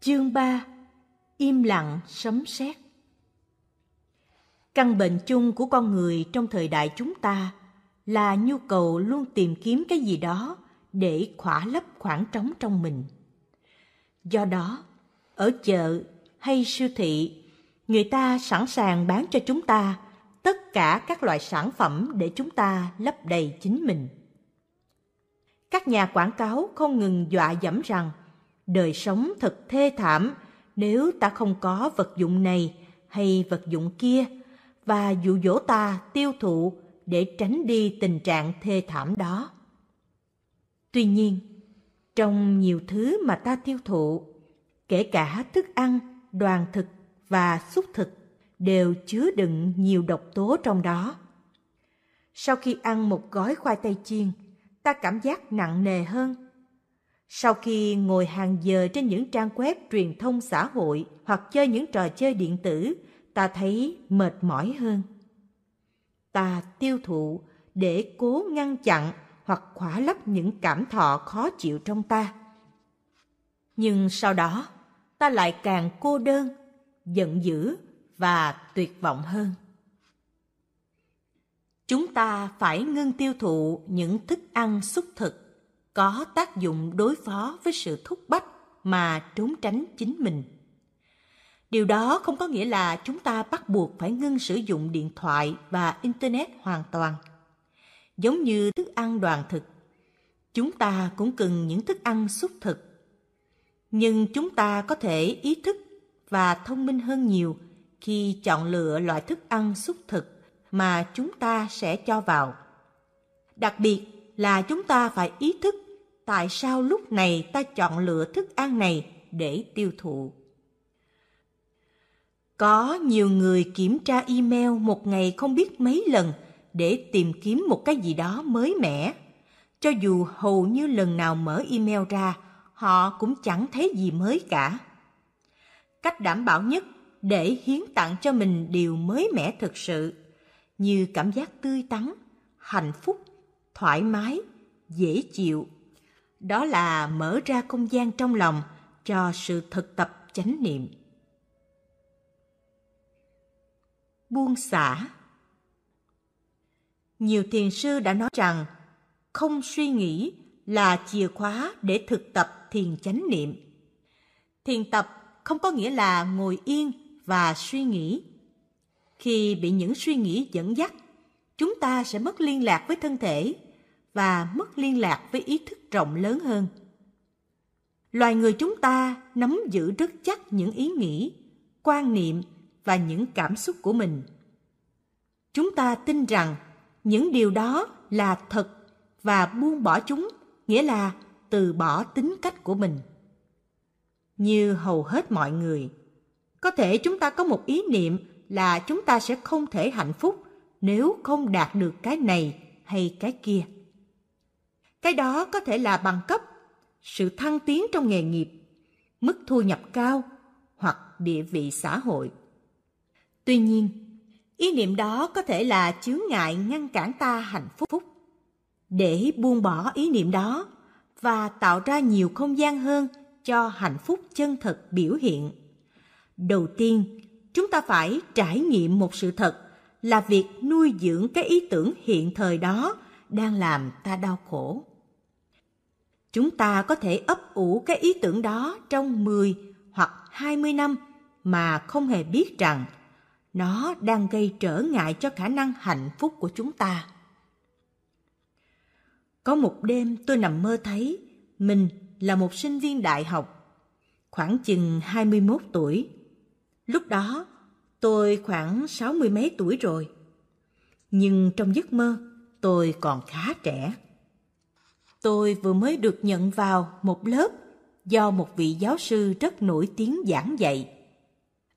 Chương 3 Im lặng sấm sét Căn bệnh chung của con người trong thời đại chúng ta là nhu cầu luôn tìm kiếm cái gì đó để khỏa lấp khoảng trống trong mình. Do đó, ở chợ hay siêu thị, người ta sẵn sàng bán cho chúng ta tất cả các loại sản phẩm để chúng ta lấp đầy chính mình. Các nhà quảng cáo không ngừng dọa dẫm rằng đời sống thật thê thảm nếu ta không có vật dụng này hay vật dụng kia và dụ dỗ ta tiêu thụ để tránh đi tình trạng thê thảm đó. Tuy nhiên, trong nhiều thứ mà ta tiêu thụ, kể cả thức ăn, đoàn thực và xúc thực đều chứa đựng nhiều độc tố trong đó. Sau khi ăn một gói khoai tây chiên, ta cảm giác nặng nề hơn. Sau khi ngồi hàng giờ trên những trang web truyền thông xã hội hoặc chơi những trò chơi điện tử, ta thấy mệt mỏi hơn. Ta tiêu thụ để cố ngăn chặn hoặc khỏa lấp những cảm thọ khó chịu trong ta. Nhưng sau đó, ta lại càng cô đơn, giận dữ và tuyệt vọng hơn. Chúng ta phải ngưng tiêu thụ những thức ăn xúc thực có tác dụng đối phó với sự thúc bách mà trốn tránh chính mình. Điều đó không có nghĩa là chúng ta bắt buộc phải ngưng sử dụng điện thoại và internet hoàn toàn. Giống như thức ăn đoàn thực, chúng ta cũng cần những thức ăn xúc thực. Nhưng chúng ta có thể ý thức và thông minh hơn nhiều khi chọn lựa loại thức ăn xúc thực mà chúng ta sẽ cho vào. Đặc biệt là chúng ta phải ý thức tại sao lúc này ta chọn lựa thức ăn này để tiêu thụ. Có nhiều người kiểm tra email một ngày không biết mấy lần để tìm kiếm một cái gì đó mới mẻ. Cho dù hầu như lần nào mở email ra, họ cũng chẳng thấy gì mới cả. Cách đảm bảo nhất để hiến tặng cho mình điều mới mẻ thực sự, như cảm giác tươi tắn, hạnh phúc, thoải mái, dễ chịu. Đó là mở ra không gian trong lòng cho sự thực tập chánh niệm. Buông xả Nhiều thiền sư đã nói rằng không suy nghĩ là chìa khóa để thực tập thiền chánh niệm. Thiền tập không có nghĩa là ngồi yên và suy nghĩ. Khi bị những suy nghĩ dẫn dắt, chúng ta sẽ mất liên lạc với thân thể và mất liên lạc với ý thức rộng lớn hơn. Loài người chúng ta nắm giữ rất chắc những ý nghĩ, quan niệm và những cảm xúc của mình. Chúng ta tin rằng những điều đó là thật và buông bỏ chúng nghĩa là từ bỏ tính cách của mình. Như hầu hết mọi người, có thể chúng ta có một ý niệm là chúng ta sẽ không thể hạnh phúc nếu không đạt được cái này hay cái kia. Cái đó có thể là bằng cấp, sự thăng tiến trong nghề nghiệp, mức thu nhập cao hoặc địa vị xã hội. Tuy nhiên, ý niệm đó có thể là chướng ngại ngăn cản ta hạnh phúc. Để buông bỏ ý niệm đó và tạo ra nhiều không gian hơn cho hạnh phúc chân thật biểu hiện đầu tiên chúng ta phải trải nghiệm một sự thật là việc nuôi dưỡng cái ý tưởng hiện thời đó đang làm ta đau khổ chúng ta có thể ấp ủ cái ý tưởng đó trong 10 hoặc 20 năm mà không hề biết rằng nó đang gây trở ngại cho khả năng hạnh phúc của chúng ta. Có một đêm tôi nằm mơ thấy mình là một sinh viên đại học, khoảng chừng 21 tuổi. Lúc đó, tôi khoảng sáu mươi mấy tuổi rồi. Nhưng trong giấc mơ, tôi còn khá trẻ. Tôi vừa mới được nhận vào một lớp do một vị giáo sư rất nổi tiếng giảng dạy.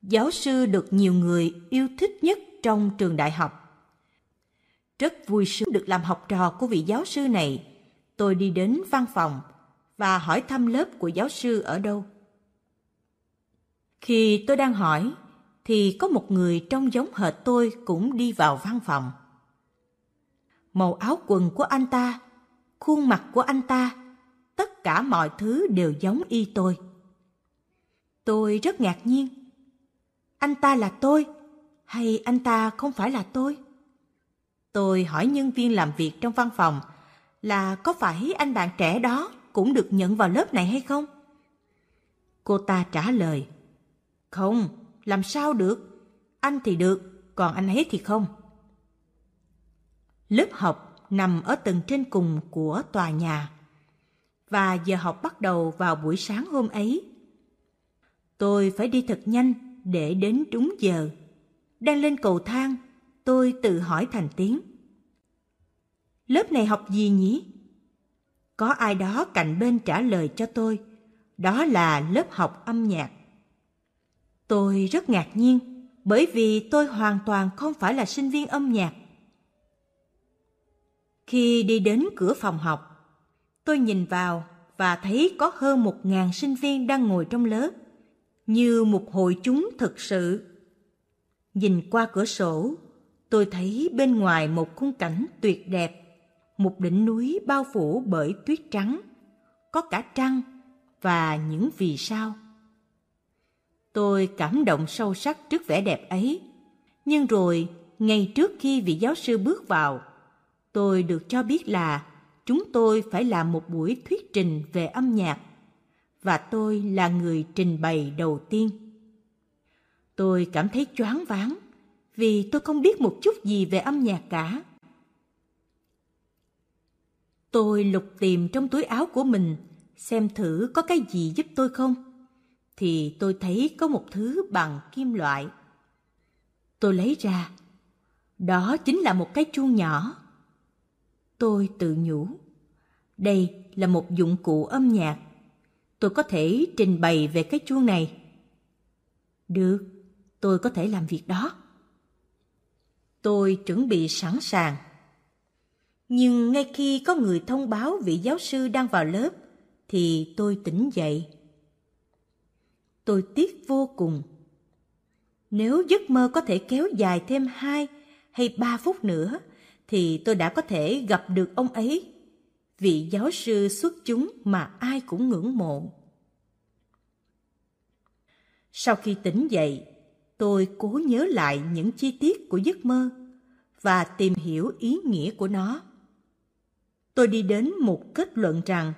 Giáo sư được nhiều người yêu thích nhất trong trường đại học. Rất vui sướng được làm học trò của vị giáo sư này. Tôi đi đến văn phòng và hỏi thăm lớp của giáo sư ở đâu. Khi tôi đang hỏi, thì có một người trông giống hệt tôi cũng đi vào văn phòng. Màu áo quần của anh ta, khuôn mặt của anh ta, tất cả mọi thứ đều giống y tôi. Tôi rất ngạc nhiên. Anh ta là tôi, hay anh ta không phải là tôi? Tôi hỏi nhân viên làm việc trong văn phòng là có phải anh bạn trẻ đó cũng được nhận vào lớp này hay không? Cô ta trả lời, không, làm sao được, anh thì được, còn anh ấy thì không. Lớp học nằm ở tầng trên cùng của tòa nhà và giờ học bắt đầu vào buổi sáng hôm ấy. Tôi phải đi thật nhanh để đến đúng giờ. Đang lên cầu thang, tôi tự hỏi thành tiếng. Lớp này học gì nhỉ? Có ai đó cạnh bên trả lời cho tôi, đó là lớp học âm nhạc. Tôi rất ngạc nhiên, bởi vì tôi hoàn toàn không phải là sinh viên âm nhạc. Khi đi đến cửa phòng học, tôi nhìn vào và thấy có hơn một ngàn sinh viên đang ngồi trong lớp, như một hội chúng thực sự. Nhìn qua cửa sổ, tôi thấy bên ngoài một khung cảnh tuyệt đẹp, một đỉnh núi bao phủ bởi tuyết trắng, có cả trăng và những vì sao. Tôi cảm động sâu sắc trước vẻ đẹp ấy, nhưng rồi ngay trước khi vị giáo sư bước vào, tôi được cho biết là chúng tôi phải làm một buổi thuyết trình về âm nhạc và tôi là người trình bày đầu tiên. Tôi cảm thấy choáng váng vì tôi không biết một chút gì về âm nhạc cả. Tôi lục tìm trong túi áo của mình xem thử có cái gì giúp tôi không. Thì tôi thấy có một thứ bằng kim loại. Tôi lấy ra. Đó chính là một cái chuông nhỏ. Tôi tự nhủ. Đây là một dụng cụ âm nhạc. Tôi có thể trình bày về cái chuông này. Được, tôi có thể làm việc đó. Tôi chuẩn bị sẵn sàng. Nhưng ngay khi có người thông báo vị giáo sư đang vào lớp, thì tôi tỉnh dậy. Tôi tiếc vô cùng. Nếu giấc mơ có thể kéo dài thêm hai hay ba phút nữa, thì tôi đã có thể gặp được ông ấy, vị giáo sư xuất chúng mà ai cũng ngưỡng mộ. Sau khi tỉnh dậy, tôi cố nhớ lại những chi tiết của giấc mơ và tìm hiểu ý nghĩa của nó. Tôi đi đến một kết luận rằng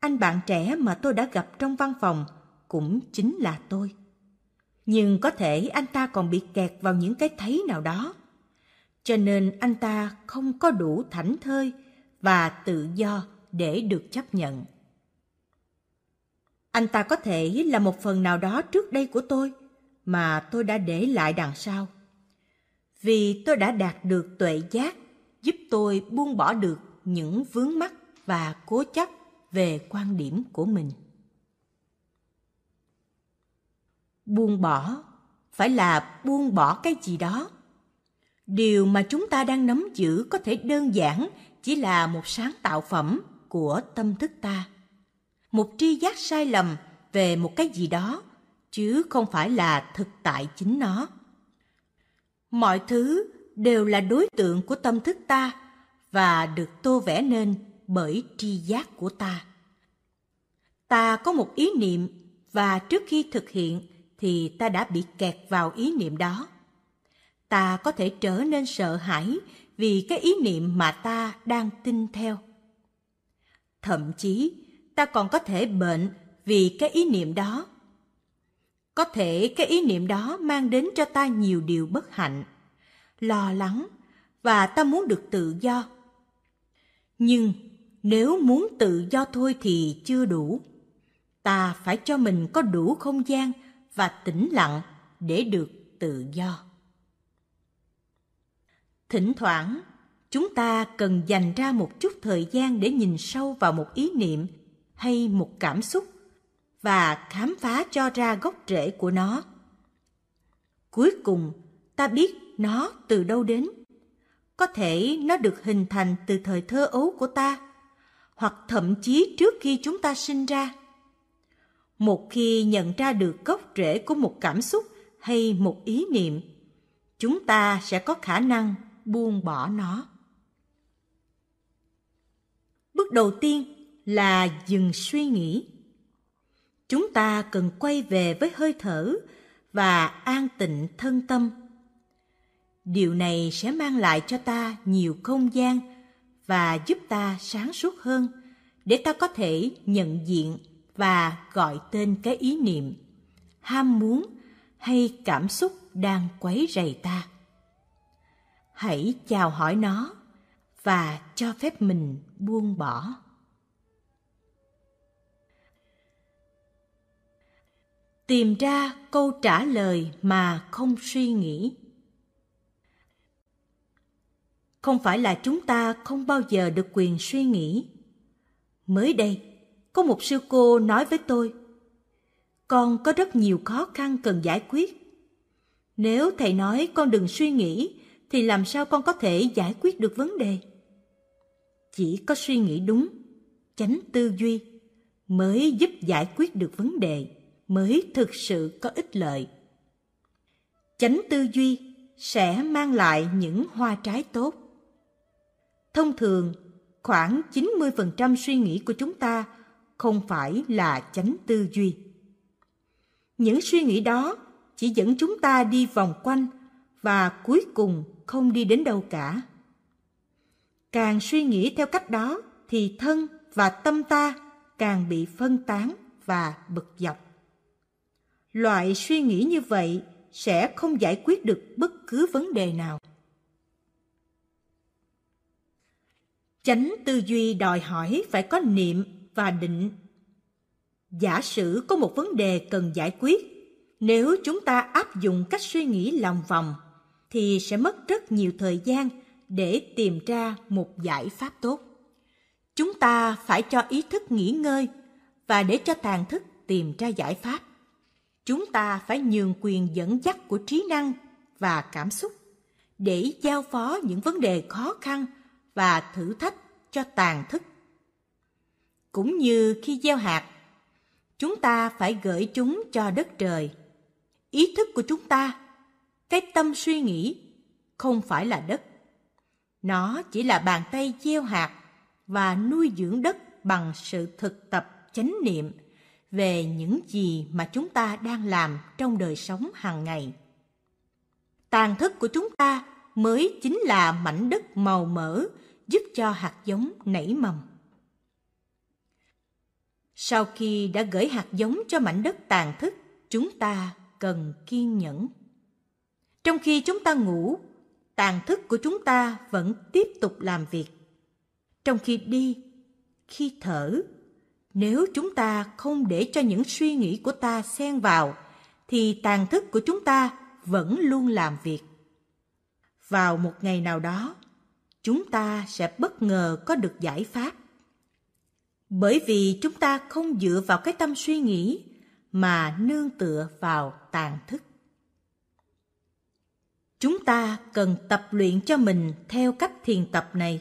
anh bạn trẻ mà tôi đã gặp trong văn phòng cũng chính là tôi. Nhưng có thể anh ta còn bị kẹt vào những cái thấy nào đó cho nên anh ta không có đủ thảnh thơi và tự do để được chấp nhận. Anh ta có thể là một phần nào đó trước đây của tôi, mà tôi đã để lại đằng sau. Vì tôi đã đạt được tuệ giác giúp tôi buông bỏ được những vướng mắc và cố chấp về quan điểm của mình. Buông bỏ phải là buông bỏ cái gì đó điều mà chúng ta đang nắm giữ có thể đơn giản chỉ là một sáng tạo phẩm của tâm thức ta. Một tri giác sai lầm về một cái gì đó, chứ không phải là thực tại chính nó. Mọi thứ đều là đối tượng của tâm thức ta và được tô vẽ nên bởi tri giác của ta. Ta có một ý niệm và trước khi thực hiện thì ta đã bị kẹt vào ý niệm đó ta có thể trở nên sợ hãi vì cái ý niệm mà ta đang tin theo. Thậm chí, ta còn có thể bệnh vì cái ý niệm đó. Có thể cái ý niệm đó mang đến cho ta nhiều điều bất hạnh, lo lắng và ta muốn được tự do. Nhưng nếu muốn tự do thôi thì chưa đủ. Ta phải cho mình có đủ không gian và tĩnh lặng để được tự do thỉnh thoảng, chúng ta cần dành ra một chút thời gian để nhìn sâu vào một ý niệm hay một cảm xúc và khám phá cho ra gốc rễ của nó. Cuối cùng, ta biết nó từ đâu đến. Có thể nó được hình thành từ thời thơ ấu của ta, hoặc thậm chí trước khi chúng ta sinh ra. Một khi nhận ra được gốc rễ của một cảm xúc hay một ý niệm, chúng ta sẽ có khả năng buông bỏ nó. Bước đầu tiên là dừng suy nghĩ. chúng ta cần quay về với hơi thở và an tịnh thân tâm điều này sẽ mang lại cho ta nhiều không gian và giúp ta sáng suốt hơn để ta có thể nhận diện và gọi tên cái ý niệm, ham muốn hay cảm xúc đang quấy rầy ta hãy chào hỏi nó và cho phép mình buông bỏ. Tìm ra câu trả lời mà không suy nghĩ. Không phải là chúng ta không bao giờ được quyền suy nghĩ. Mới đây, có một sư cô nói với tôi, con có rất nhiều khó khăn cần giải quyết. Nếu thầy nói con đừng suy nghĩ thì làm sao con có thể giải quyết được vấn đề? Chỉ có suy nghĩ đúng, chánh tư duy mới giúp giải quyết được vấn đề, mới thực sự có ích lợi. Chánh tư duy sẽ mang lại những hoa trái tốt. Thông thường, khoảng 90% suy nghĩ của chúng ta không phải là chánh tư duy. Những suy nghĩ đó chỉ dẫn chúng ta đi vòng quanh và cuối cùng không đi đến đâu cả. Càng suy nghĩ theo cách đó thì thân và tâm ta càng bị phân tán và bực dọc. Loại suy nghĩ như vậy sẽ không giải quyết được bất cứ vấn đề nào. Chánh tư duy đòi hỏi phải có niệm và định. Giả sử có một vấn đề cần giải quyết, nếu chúng ta áp dụng cách suy nghĩ lòng vòng thì sẽ mất rất nhiều thời gian để tìm ra một giải pháp tốt. Chúng ta phải cho ý thức nghỉ ngơi và để cho tàn thức tìm ra giải pháp. Chúng ta phải nhường quyền dẫn dắt của trí năng và cảm xúc để giao phó những vấn đề khó khăn và thử thách cho tàn thức. Cũng như khi gieo hạt, chúng ta phải gửi chúng cho đất trời. Ý thức của chúng ta, cái tâm suy nghĩ, không phải là đất. Nó chỉ là bàn tay gieo hạt và nuôi dưỡng đất bằng sự thực tập chánh niệm về những gì mà chúng ta đang làm trong đời sống hàng ngày. Tàn thức của chúng ta mới chính là mảnh đất màu mỡ giúp cho hạt giống nảy mầm. Sau khi đã gửi hạt giống cho mảnh đất tàn thức, chúng ta cần kiên nhẫn. Trong khi chúng ta ngủ, tàn thức của chúng ta vẫn tiếp tục làm việc. Trong khi đi, khi thở, nếu chúng ta không để cho những suy nghĩ của ta xen vào, thì tàn thức của chúng ta vẫn luôn làm việc. Vào một ngày nào đó, chúng ta sẽ bất ngờ có được giải pháp. Bởi vì chúng ta không dựa vào cái tâm suy nghĩ mà nương tựa vào tàn thức. Chúng ta cần tập luyện cho mình theo cách thiền tập này.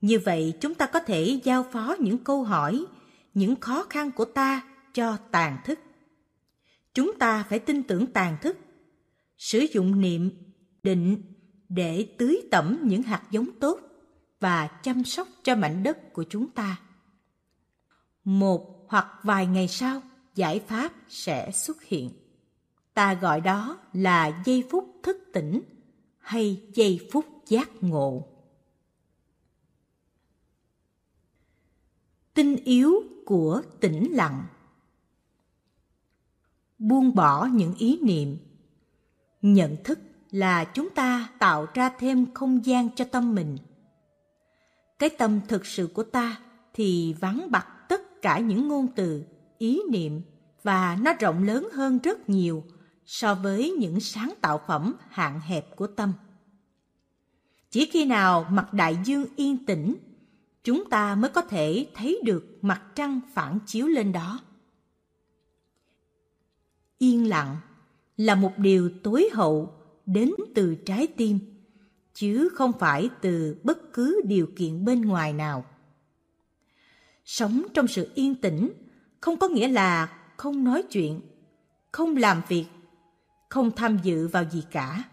Như vậy chúng ta có thể giao phó những câu hỏi, những khó khăn của ta cho tàn thức. Chúng ta phải tin tưởng tàn thức, sử dụng niệm, định để tưới tẩm những hạt giống tốt và chăm sóc cho mảnh đất của chúng ta. Một hoặc vài ngày sau, giải pháp sẽ xuất hiện. Ta gọi đó là giây phút thức tỉnh hay giây phút giác ngộ. Tinh yếu của tĩnh lặng. Buông bỏ những ý niệm. Nhận thức là chúng ta tạo ra thêm không gian cho tâm mình. Cái tâm thực sự của ta thì vắng bặt tất cả những ngôn từ, ý niệm và nó rộng lớn hơn rất nhiều so với những sáng tạo phẩm hạn hẹp của tâm. Chỉ khi nào mặt đại dương yên tĩnh, chúng ta mới có thể thấy được mặt trăng phản chiếu lên đó. Yên lặng là một điều tối hậu đến từ trái tim, chứ không phải từ bất cứ điều kiện bên ngoài nào. Sống trong sự yên tĩnh không có nghĩa là không nói chuyện, không làm việc không tham dự vào gì cả.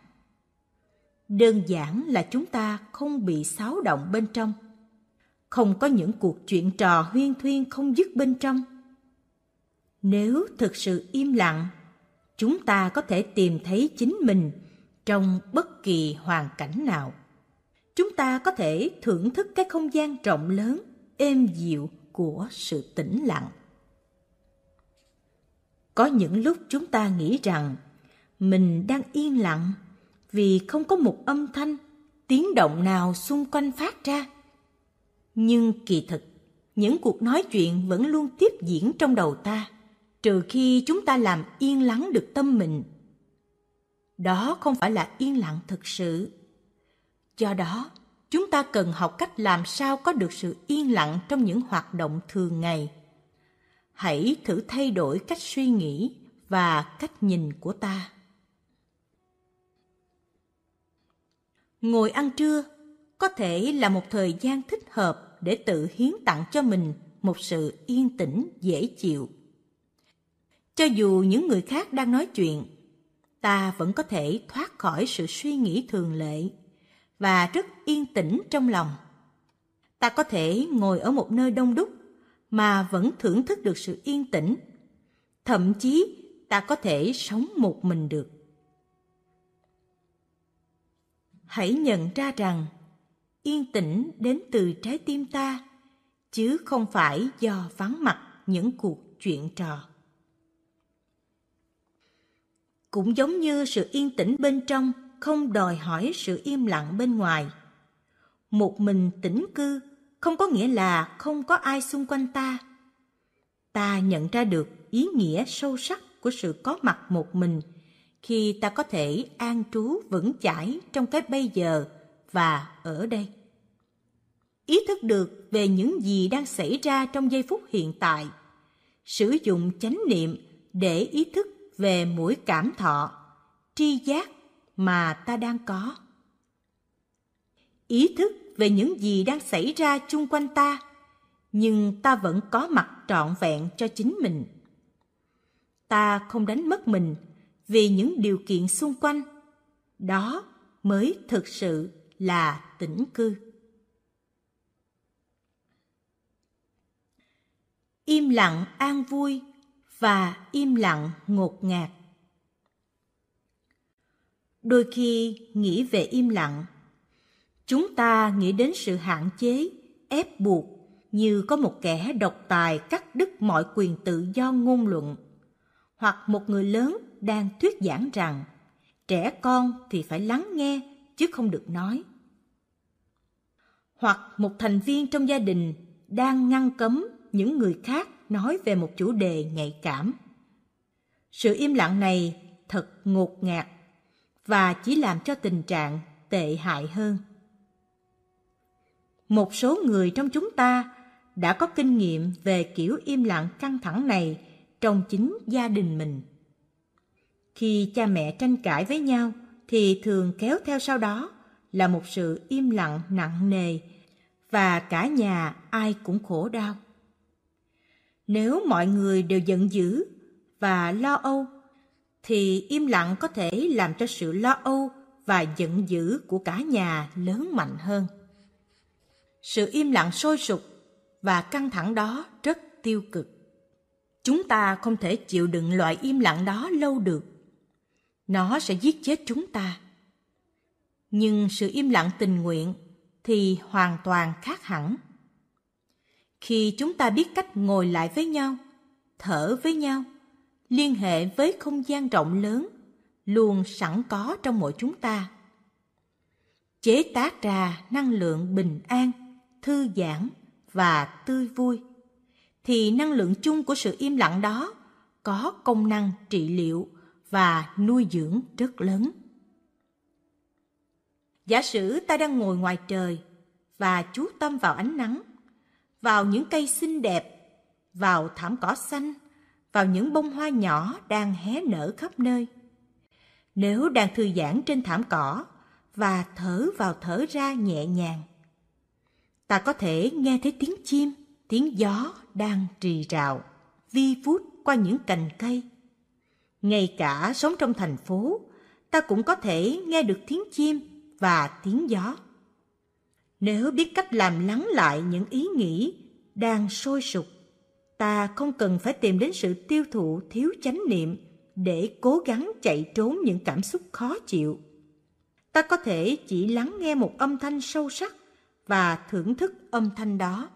Đơn giản là chúng ta không bị xáo động bên trong. Không có những cuộc chuyện trò huyên thuyên không dứt bên trong. Nếu thực sự im lặng, chúng ta có thể tìm thấy chính mình trong bất kỳ hoàn cảnh nào. Chúng ta có thể thưởng thức cái không gian rộng lớn, êm dịu của sự tĩnh lặng. Có những lúc chúng ta nghĩ rằng mình đang yên lặng vì không có một âm thanh, tiếng động nào xung quanh phát ra. Nhưng kỳ thực, những cuộc nói chuyện vẫn luôn tiếp diễn trong đầu ta, trừ khi chúng ta làm yên lắng được tâm mình. Đó không phải là yên lặng thực sự. Do đó, chúng ta cần học cách làm sao có được sự yên lặng trong những hoạt động thường ngày. Hãy thử thay đổi cách suy nghĩ và cách nhìn của ta. Ngồi ăn trưa, có thể là một thời gian thích hợp để tự hiến tặng cho mình một sự yên tĩnh, dễ chịu. Cho dù những người khác đang nói chuyện, ta vẫn có thể thoát khỏi sự suy nghĩ thường lệ và rất yên tĩnh trong lòng. Ta có thể ngồi ở một nơi đông đúc mà vẫn thưởng thức được sự yên tĩnh, thậm chí ta có thể sống một mình được. Hãy nhận ra rằng, yên tĩnh đến từ trái tim ta, chứ không phải do vắng mặt những cuộc chuyện trò. Cũng giống như sự yên tĩnh bên trong không đòi hỏi sự im lặng bên ngoài. Một mình tĩnh cư không có nghĩa là không có ai xung quanh ta. Ta nhận ra được ý nghĩa sâu sắc của sự có mặt một mình khi ta có thể an trú vững chãi trong cái bây giờ và ở đây. Ý thức được về những gì đang xảy ra trong giây phút hiện tại. Sử dụng chánh niệm để ý thức về mỗi cảm thọ, tri giác mà ta đang có. Ý thức về những gì đang xảy ra chung quanh ta, nhưng ta vẫn có mặt trọn vẹn cho chính mình. Ta không đánh mất mình vì những điều kiện xung quanh. Đó mới thực sự là tĩnh cư. Im lặng an vui và im lặng ngột ngạt. Đôi khi nghĩ về im lặng, chúng ta nghĩ đến sự hạn chế, ép buộc như có một kẻ độc tài cắt đứt mọi quyền tự do ngôn luận hoặc một người lớn đang thuyết giảng rằng, trẻ con thì phải lắng nghe chứ không được nói. Hoặc một thành viên trong gia đình đang ngăn cấm những người khác nói về một chủ đề nhạy cảm. Sự im lặng này thật ngột ngạt và chỉ làm cho tình trạng tệ hại hơn. Một số người trong chúng ta đã có kinh nghiệm về kiểu im lặng căng thẳng này trong chính gia đình mình khi cha mẹ tranh cãi với nhau, thì thường kéo theo sau đó, là một sự im lặng nặng nề, và cả nhà ai cũng khổ đau. Nếu mọi người đều giận dữ và lo âu, thì im lặng có thể làm cho sự lo âu và giận dữ của cả nhà lớn mạnh hơn. Sự im lặng sôi sục và căng thẳng đó rất tiêu cực. Chúng ta không thể chịu đựng loại im lặng đó lâu được nó sẽ giết chết chúng ta. Nhưng sự im lặng tình nguyện thì hoàn toàn khác hẳn. Khi chúng ta biết cách ngồi lại với nhau, thở với nhau, liên hệ với không gian rộng lớn, luôn sẵn có trong mỗi chúng ta. Chế tác ra năng lượng bình an, thư giãn và tươi vui, thì năng lượng chung của sự im lặng đó có công năng trị liệu và nuôi dưỡng rất lớn. Giả sử ta đang ngồi ngoài trời và chú tâm vào ánh nắng, vào những cây xinh đẹp, vào thảm cỏ xanh, vào những bông hoa nhỏ đang hé nở khắp nơi. Nếu đang thư giãn trên thảm cỏ và thở vào thở ra nhẹ nhàng, ta có thể nghe thấy tiếng chim, tiếng gió đang rì rào, vi vút qua những cành cây ngay cả sống trong thành phố, ta cũng có thể nghe được tiếng chim và tiếng gió. Nếu biết cách làm lắng lại những ý nghĩ đang sôi sục, ta không cần phải tìm đến sự tiêu thụ thiếu chánh niệm để cố gắng chạy trốn những cảm xúc khó chịu. Ta có thể chỉ lắng nghe một âm thanh sâu sắc và thưởng thức âm thanh đó.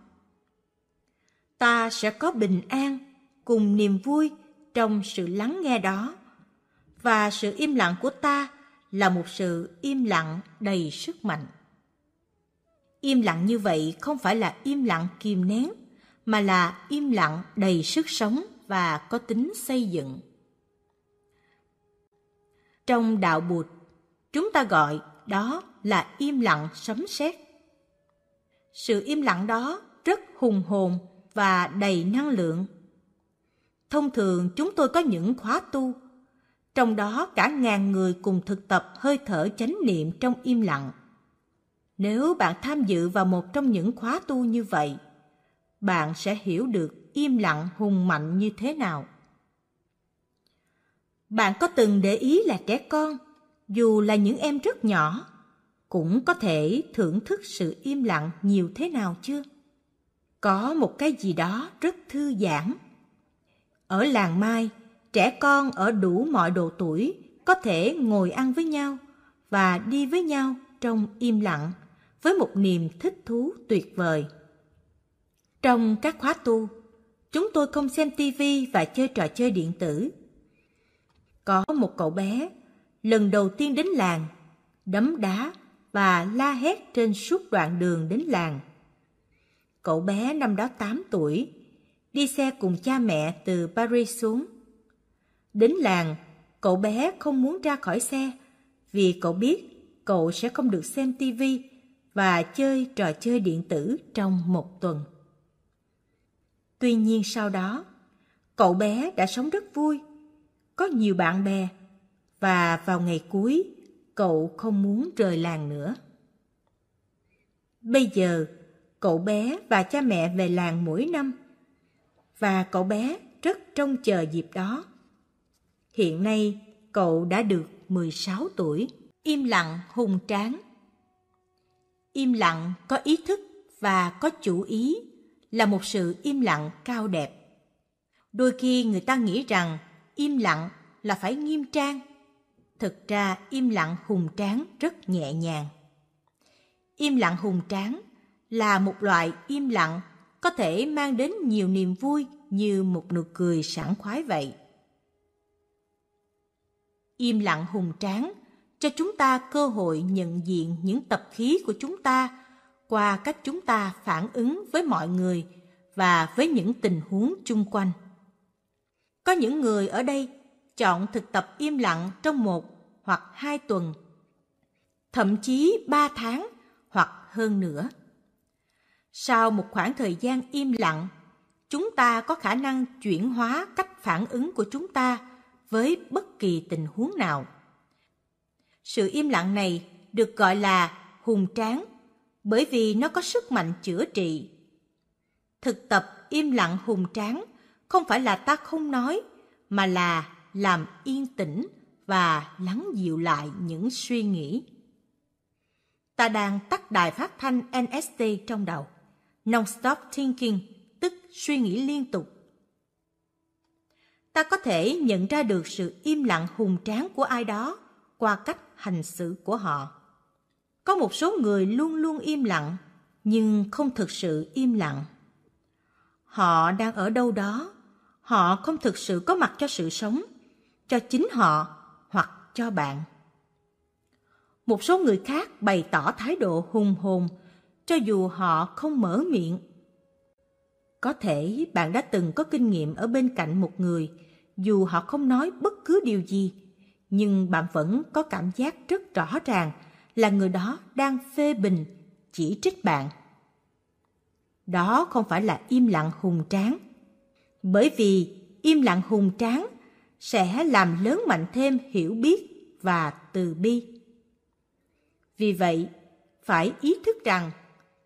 Ta sẽ có bình an cùng niềm vui trong sự lắng nghe đó. Và sự im lặng của ta là một sự im lặng đầy sức mạnh. Im lặng như vậy không phải là im lặng kìm nén, mà là im lặng đầy sức sống và có tính xây dựng. Trong đạo bụt, chúng ta gọi đó là im lặng sấm sét. Sự im lặng đó rất hùng hồn và đầy năng lượng thông thường chúng tôi có những khóa tu. Trong đó cả ngàn người cùng thực tập hơi thở chánh niệm trong im lặng. Nếu bạn tham dự vào một trong những khóa tu như vậy, bạn sẽ hiểu được im lặng hùng mạnh như thế nào. Bạn có từng để ý là trẻ con, dù là những em rất nhỏ, cũng có thể thưởng thức sự im lặng nhiều thế nào chưa? Có một cái gì đó rất thư giãn ở làng mai, trẻ con ở đủ mọi độ tuổi có thể ngồi ăn với nhau và đi với nhau trong im lặng với một niềm thích thú tuyệt vời. Trong các khóa tu, chúng tôi không xem tivi và chơi trò chơi điện tử. Có một cậu bé lần đầu tiên đến làng, đấm đá và la hét trên suốt đoạn đường đến làng. Cậu bé năm đó 8 tuổi đi xe cùng cha mẹ từ Paris xuống Đến làng, cậu bé không muốn ra khỏi xe vì cậu biết cậu sẽ không được xem tivi và chơi trò chơi điện tử trong một tuần. Tuy nhiên sau đó, cậu bé đã sống rất vui, có nhiều bạn bè và vào ngày cuối cậu không muốn rời làng nữa. Bây giờ, cậu bé và cha mẹ về làng mỗi năm và cậu bé rất trông chờ dịp đó. Hiện nay, cậu đã được 16 tuổi. Im lặng hùng tráng. Im lặng có ý thức và có chủ ý là một sự im lặng cao đẹp. Đôi khi người ta nghĩ rằng im lặng là phải nghiêm trang. Thực ra im lặng hùng tráng rất nhẹ nhàng. Im lặng hùng tráng là một loại im lặng có thể mang đến nhiều niềm vui như một nụ cười sảng khoái vậy. Im lặng hùng tráng, cho chúng ta cơ hội nhận diện những tập khí của chúng ta qua cách chúng ta phản ứng với mọi người và với những tình huống chung quanh. Có những người ở đây chọn thực tập im lặng trong một hoặc hai tuần, thậm chí ba tháng hoặc hơn nữa sau một khoảng thời gian im lặng chúng ta có khả năng chuyển hóa cách phản ứng của chúng ta với bất kỳ tình huống nào. Sự im lặng này được gọi là hùng tráng bởi vì nó có sức mạnh chữa trị. Thực tập im lặng hùng tráng không phải là ta không nói mà là làm yên tĩnh và lắng dịu lại những suy nghĩ. Ta đang tắt đài phát thanh NST trong đầu, non-stop thinking, tức suy nghĩ liên tục. Ta có thể nhận ra được sự im lặng hùng tráng của ai đó qua cách hành xử của họ. Có một số người luôn luôn im lặng nhưng không thực sự im lặng. Họ đang ở đâu đó họ không thực sự có mặt cho sự sống cho chính họ hoặc cho bạn. Một số người khác bày tỏ thái độ hùng hồn cho dù họ không mở miệng. Có thể bạn đã từng có kinh nghiệm ở bên cạnh một người, dù họ không nói bất cứ điều gì, nhưng bạn vẫn có cảm giác rất rõ ràng là người đó đang phê bình, chỉ trích bạn. Đó không phải là im lặng hùng tráng. Bởi vì im lặng hùng tráng sẽ làm lớn mạnh thêm hiểu biết và từ bi. Vì vậy, phải ý thức rằng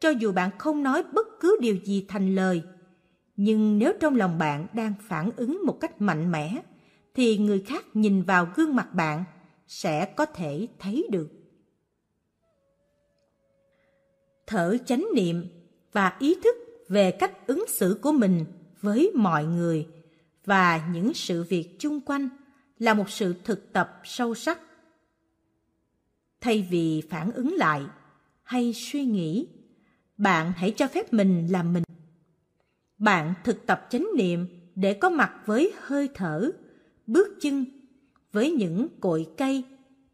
cho dù bạn không nói bất cứ điều gì thành lời. Nhưng nếu trong lòng bạn đang phản ứng một cách mạnh mẽ, thì người khác nhìn vào gương mặt bạn sẽ có thể thấy được. Thở chánh niệm và ý thức về cách ứng xử của mình với mọi người và những sự việc chung quanh là một sự thực tập sâu sắc. Thay vì phản ứng lại hay suy nghĩ bạn hãy cho phép mình làm mình. Bạn thực tập chánh niệm để có mặt với hơi thở, bước chân, với những cội cây,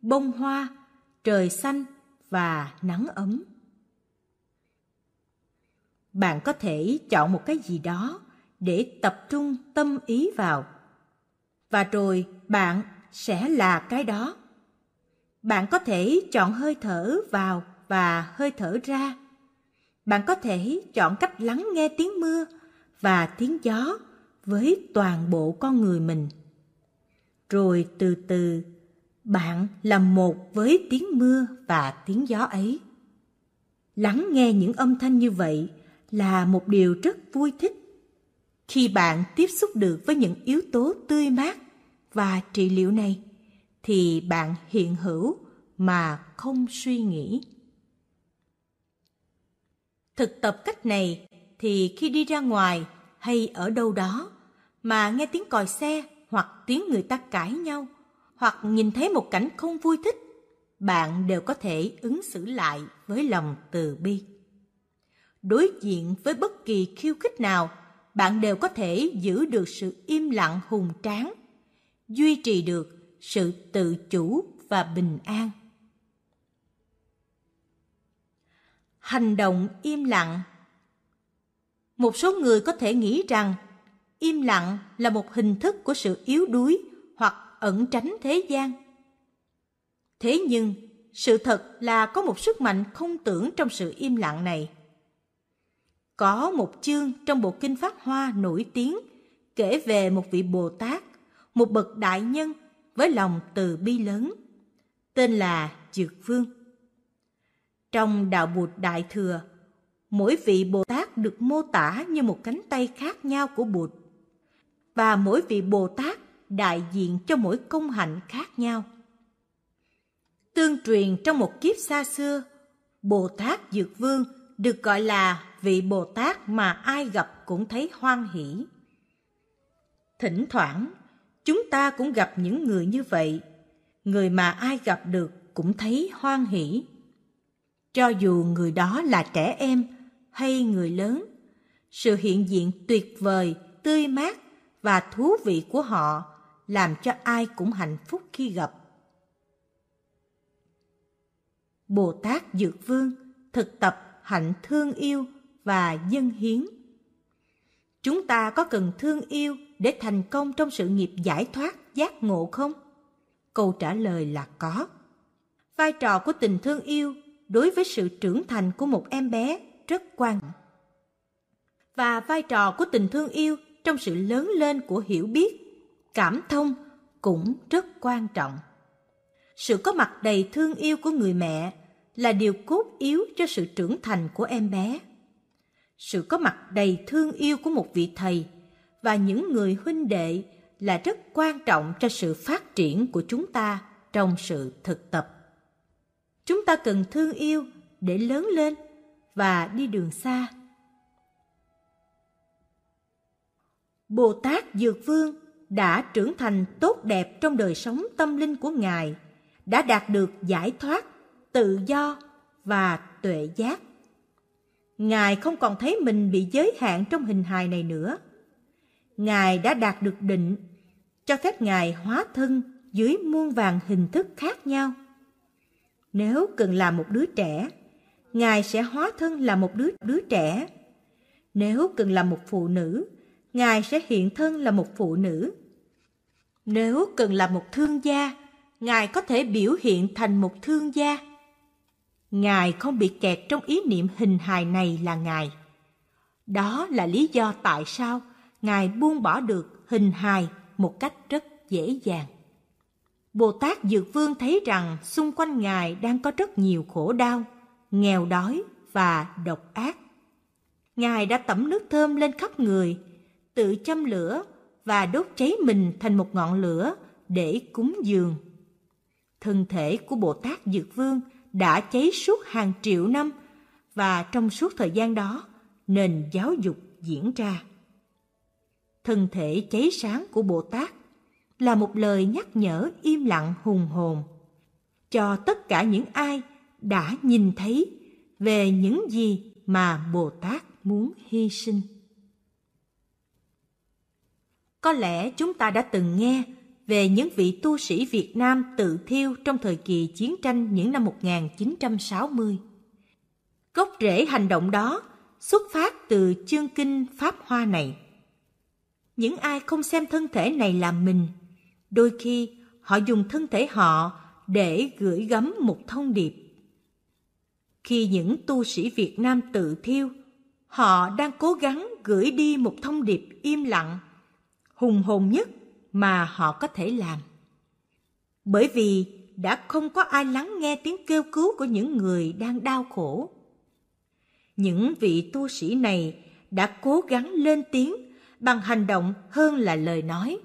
bông hoa, trời xanh và nắng ấm. Bạn có thể chọn một cái gì đó để tập trung tâm ý vào. Và rồi bạn sẽ là cái đó. Bạn có thể chọn hơi thở vào và hơi thở ra bạn có thể chọn cách lắng nghe tiếng mưa và tiếng gió với toàn bộ con người mình. Rồi từ từ, bạn là một với tiếng mưa và tiếng gió ấy. Lắng nghe những âm thanh như vậy là một điều rất vui thích. Khi bạn tiếp xúc được với những yếu tố tươi mát và trị liệu này, thì bạn hiện hữu mà không suy nghĩ thực tập cách này thì khi đi ra ngoài hay ở đâu đó mà nghe tiếng còi xe hoặc tiếng người ta cãi nhau hoặc nhìn thấy một cảnh không vui thích, bạn đều có thể ứng xử lại với lòng từ bi. Đối diện với bất kỳ khiêu khích nào, bạn đều có thể giữ được sự im lặng hùng tráng, duy trì được sự tự chủ và bình an. Hành động im lặng. Một số người có thể nghĩ rằng im lặng là một hình thức của sự yếu đuối hoặc ẩn tránh thế gian. Thế nhưng sự thật là có một sức mạnh không tưởng trong sự im lặng này. Có một chương trong bộ kinh Pháp Hoa nổi tiếng kể về một vị Bồ Tát, một bậc đại nhân với lòng từ bi lớn, tên là Dược Vương. Trong Đạo Bụt Đại Thừa, mỗi vị Bồ Tát được mô tả như một cánh tay khác nhau của Bụt, và mỗi vị Bồ Tát đại diện cho mỗi công hạnh khác nhau. Tương truyền trong một kiếp xa xưa, Bồ Tát Dược Vương được gọi là vị Bồ Tát mà ai gặp cũng thấy hoan hỷ. Thỉnh thoảng, chúng ta cũng gặp những người như vậy, người mà ai gặp được cũng thấy hoan hỷ. Cho dù người đó là trẻ em hay người lớn, sự hiện diện tuyệt vời, tươi mát và thú vị của họ làm cho ai cũng hạnh phúc khi gặp. Bồ Tát Dược Vương thực tập hạnh thương yêu và dân hiến. Chúng ta có cần thương yêu để thành công trong sự nghiệp giải thoát, giác ngộ không? Câu trả lời là có. Vai trò của tình thương yêu đối với sự trưởng thành của một em bé rất quan trọng. Và vai trò của tình thương yêu trong sự lớn lên của hiểu biết, cảm thông cũng rất quan trọng. Sự có mặt đầy thương yêu của người mẹ là điều cốt yếu cho sự trưởng thành của em bé. Sự có mặt đầy thương yêu của một vị thầy và những người huynh đệ là rất quan trọng cho sự phát triển của chúng ta trong sự thực tập. Chúng ta cần thương yêu để lớn lên và đi đường xa. Bồ Tát Dược Vương đã trưởng thành tốt đẹp trong đời sống tâm linh của Ngài, đã đạt được giải thoát tự do và tuệ giác. Ngài không còn thấy mình bị giới hạn trong hình hài này nữa. Ngài đã đạt được định, cho phép Ngài hóa thân dưới muôn vàng hình thức khác nhau. Nếu cần làm một đứa trẻ, Ngài sẽ hóa thân là một đứa đứa trẻ. Nếu cần làm một phụ nữ, Ngài sẽ hiện thân là một phụ nữ. Nếu cần làm một thương gia, Ngài có thể biểu hiện thành một thương gia. Ngài không bị kẹt trong ý niệm hình hài này là Ngài. Đó là lý do tại sao Ngài buông bỏ được hình hài một cách rất dễ dàng. Bồ Tát Dược Vương thấy rằng xung quanh Ngài đang có rất nhiều khổ đau, nghèo đói và độc ác. Ngài đã tẩm nước thơm lên khắp người, tự châm lửa và đốt cháy mình thành một ngọn lửa để cúng dường. Thân thể của Bồ Tát Dược Vương đã cháy suốt hàng triệu năm và trong suốt thời gian đó nền giáo dục diễn ra. thân thể cháy sáng của Bồ Tát là một lời nhắc nhở im lặng hùng hồn cho tất cả những ai đã nhìn thấy về những gì mà Bồ Tát muốn hy sinh. Có lẽ chúng ta đã từng nghe về những vị tu sĩ Việt Nam tự thiêu trong thời kỳ chiến tranh những năm 1960. Gốc rễ hành động đó xuất phát từ chương kinh Pháp Hoa này. Những ai không xem thân thể này là mình, đôi khi họ dùng thân thể họ để gửi gắm một thông điệp. Khi những tu sĩ Việt Nam tự thiêu, họ đang cố gắng gửi đi một thông điệp im lặng, hùng hồn nhất mà họ có thể làm. Bởi vì đã không có ai lắng nghe tiếng kêu cứu của những người đang đau khổ. Những vị tu sĩ này đã cố gắng lên tiếng bằng hành động hơn là lời nói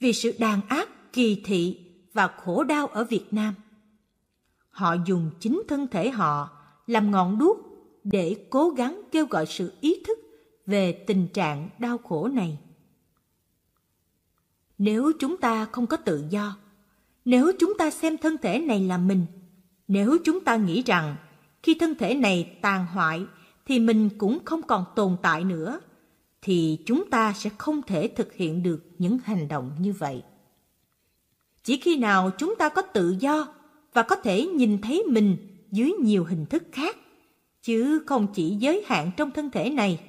vì sự đàn áp, kỳ thị và khổ đau ở Việt Nam. Họ dùng chính thân thể họ làm ngọn đuốc để cố gắng kêu gọi sự ý thức về tình trạng đau khổ này. Nếu chúng ta không có tự do, nếu chúng ta xem thân thể này là mình, nếu chúng ta nghĩ rằng khi thân thể này tàn hoại thì mình cũng không còn tồn tại nữa, thì chúng ta sẽ không thể thực hiện được những hành động như vậy. Chỉ khi nào chúng ta có tự do và có thể nhìn thấy mình dưới nhiều hình thức khác, chứ không chỉ giới hạn trong thân thể này,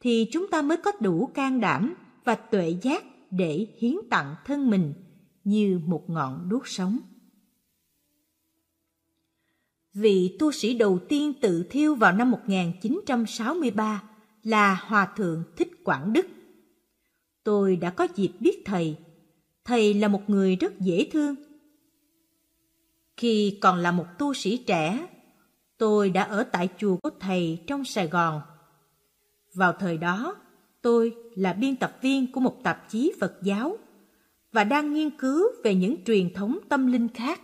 thì chúng ta mới có đủ can đảm và tuệ giác để hiến tặng thân mình như một ngọn đuốc sống. Vị tu sĩ đầu tiên tự thiêu vào năm 1963 là Hòa Thượng Thích Quảng Đức. Tôi đã có dịp biết Thầy. Thầy là một người rất dễ thương. Khi còn là một tu sĩ trẻ, tôi đã ở tại chùa của Thầy trong Sài Gòn. Vào thời đó, tôi là biên tập viên của một tạp chí Phật giáo và đang nghiên cứu về những truyền thống tâm linh khác.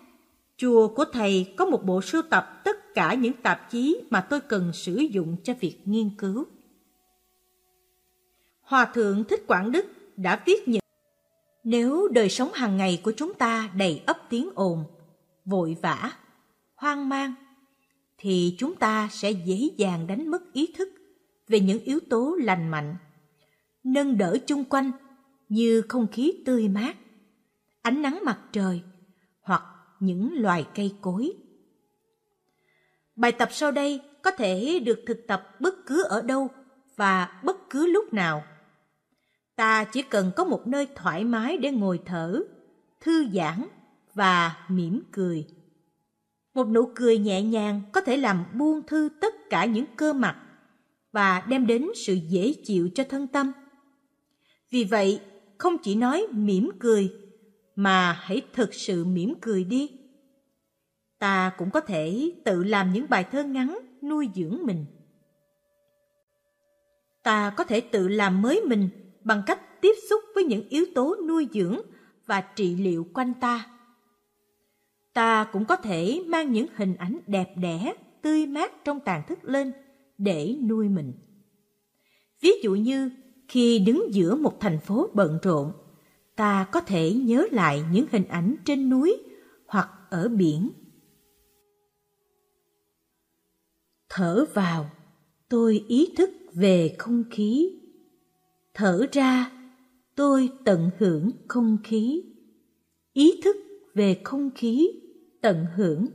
Chùa của thầy có một bộ sưu tập tất cả những tạp chí mà tôi cần sử dụng cho việc nghiên cứu. Hòa thượng Thích Quảng Đức đã viết những Nếu đời sống hàng ngày của chúng ta đầy ấp tiếng ồn, vội vã, hoang mang, thì chúng ta sẽ dễ dàng đánh mất ý thức về những yếu tố lành mạnh nâng đỡ chung quanh như không khí tươi mát, ánh nắng mặt trời hoặc những loài cây cối. Bài tập sau đây có thể được thực tập bất cứ ở đâu và bất cứ lúc nào. Ta chỉ cần có một nơi thoải mái để ngồi thở, thư giãn và mỉm cười. Một nụ cười nhẹ nhàng có thể làm buông thư tất cả những cơ mặt và đem đến sự dễ chịu cho thân tâm. Vì vậy, không chỉ nói mỉm cười, mà hãy thực sự mỉm cười đi. Ta cũng có thể tự làm những bài thơ ngắn nuôi dưỡng mình. Ta có thể tự làm mới mình bằng cách tiếp xúc với những yếu tố nuôi dưỡng và trị liệu quanh ta. Ta cũng có thể mang những hình ảnh đẹp đẽ, tươi mát trong tàn thức lên để nuôi mình. Ví dụ như khi đứng giữa một thành phố bận rộn, ta có thể nhớ lại những hình ảnh trên núi hoặc ở biển. Thở vào, tôi ý thức về không khí. Thở ra, tôi tận hưởng không khí. Ý thức về không khí, tận hưởng.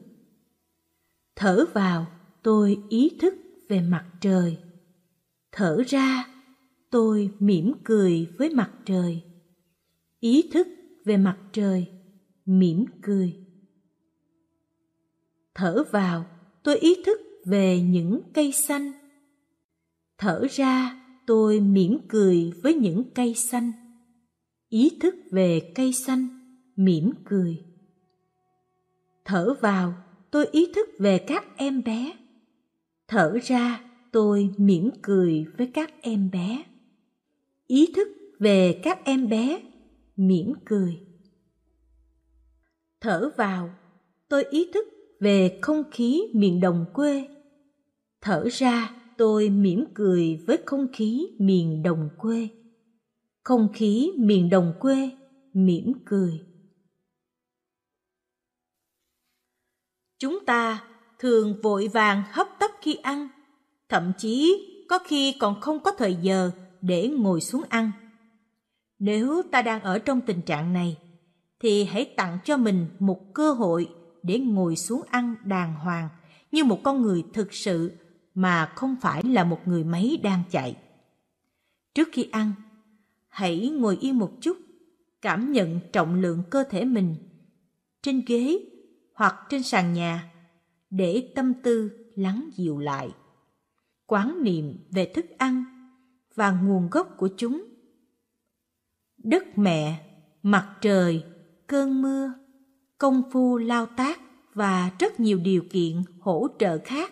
Thở vào, tôi ý thức về mặt trời. Thở ra, tôi mỉm cười với mặt trời ý thức về mặt trời mỉm cười thở vào tôi ý thức về những cây xanh thở ra tôi mỉm cười với những cây xanh. Ý thức về cây xanh, mỉm cười. Thở vào, tôi ý thức về các em bé. Thở ra, tôi mỉm cười với các em bé. Ý thức về các em bé, mỉm cười. Thở vào, tôi ý thức về không khí miền đồng quê. Thở ra tôi mỉm cười với không khí miền đồng quê. Không khí miền đồng quê mỉm cười. Chúng ta thường vội vàng hấp tấp khi ăn, thậm chí có khi còn không có thời giờ để ngồi xuống ăn. Nếu ta đang ở trong tình trạng này, thì hãy tặng cho mình một cơ hội để ngồi xuống ăn đàng hoàng như một con người thực sự mà không phải là một người máy đang chạy. Trước khi ăn, hãy ngồi yên một chút, cảm nhận trọng lượng cơ thể mình trên ghế hoặc trên sàn nhà để tâm tư lắng dịu lại. Quán niệm về thức ăn và nguồn gốc của chúng. Đất mẹ, mặt trời, cơn mưa, công phu lao tác và rất nhiều điều kiện hỗ trợ khác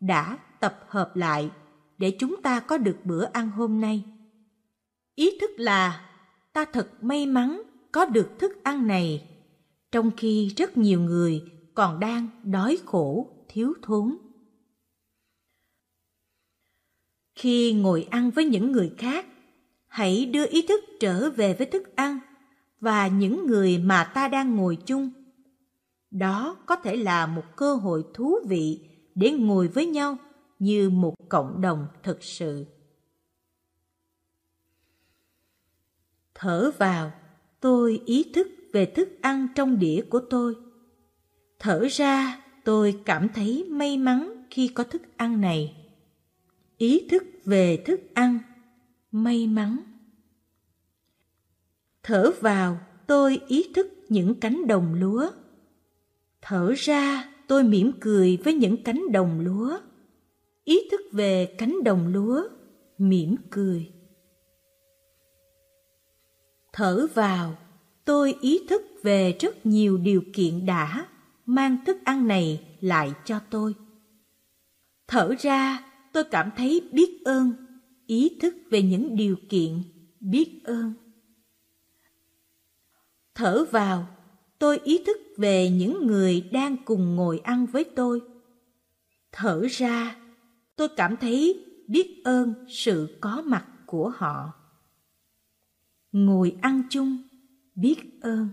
đã tập hợp lại để chúng ta có được bữa ăn hôm nay. Ý thức là ta thật may mắn có được thức ăn này, trong khi rất nhiều người còn đang đói khổ, thiếu thốn. Khi ngồi ăn với những người khác, hãy đưa ý thức trở về với thức ăn và những người mà ta đang ngồi chung. Đó có thể là một cơ hội thú vị để ngồi với nhau như một cộng đồng thực sự. Thở vào, tôi ý thức về thức ăn trong đĩa của tôi. Thở ra, tôi cảm thấy may mắn khi có thức ăn này. Ý thức về thức ăn, may mắn. Thở vào, tôi ý thức những cánh đồng lúa. Thở ra, tôi mỉm cười với những cánh đồng lúa. Ý thức về cánh đồng lúa, mỉm cười. Thở vào, tôi ý thức về rất nhiều điều kiện đã mang thức ăn này lại cho tôi. Thở ra, tôi cảm thấy biết ơn, ý thức về những điều kiện biết ơn. Thở vào, tôi ý thức về những người đang cùng ngồi ăn với tôi. Thở ra, tôi cảm thấy biết ơn sự có mặt của họ. Ngồi ăn chung, biết ơn.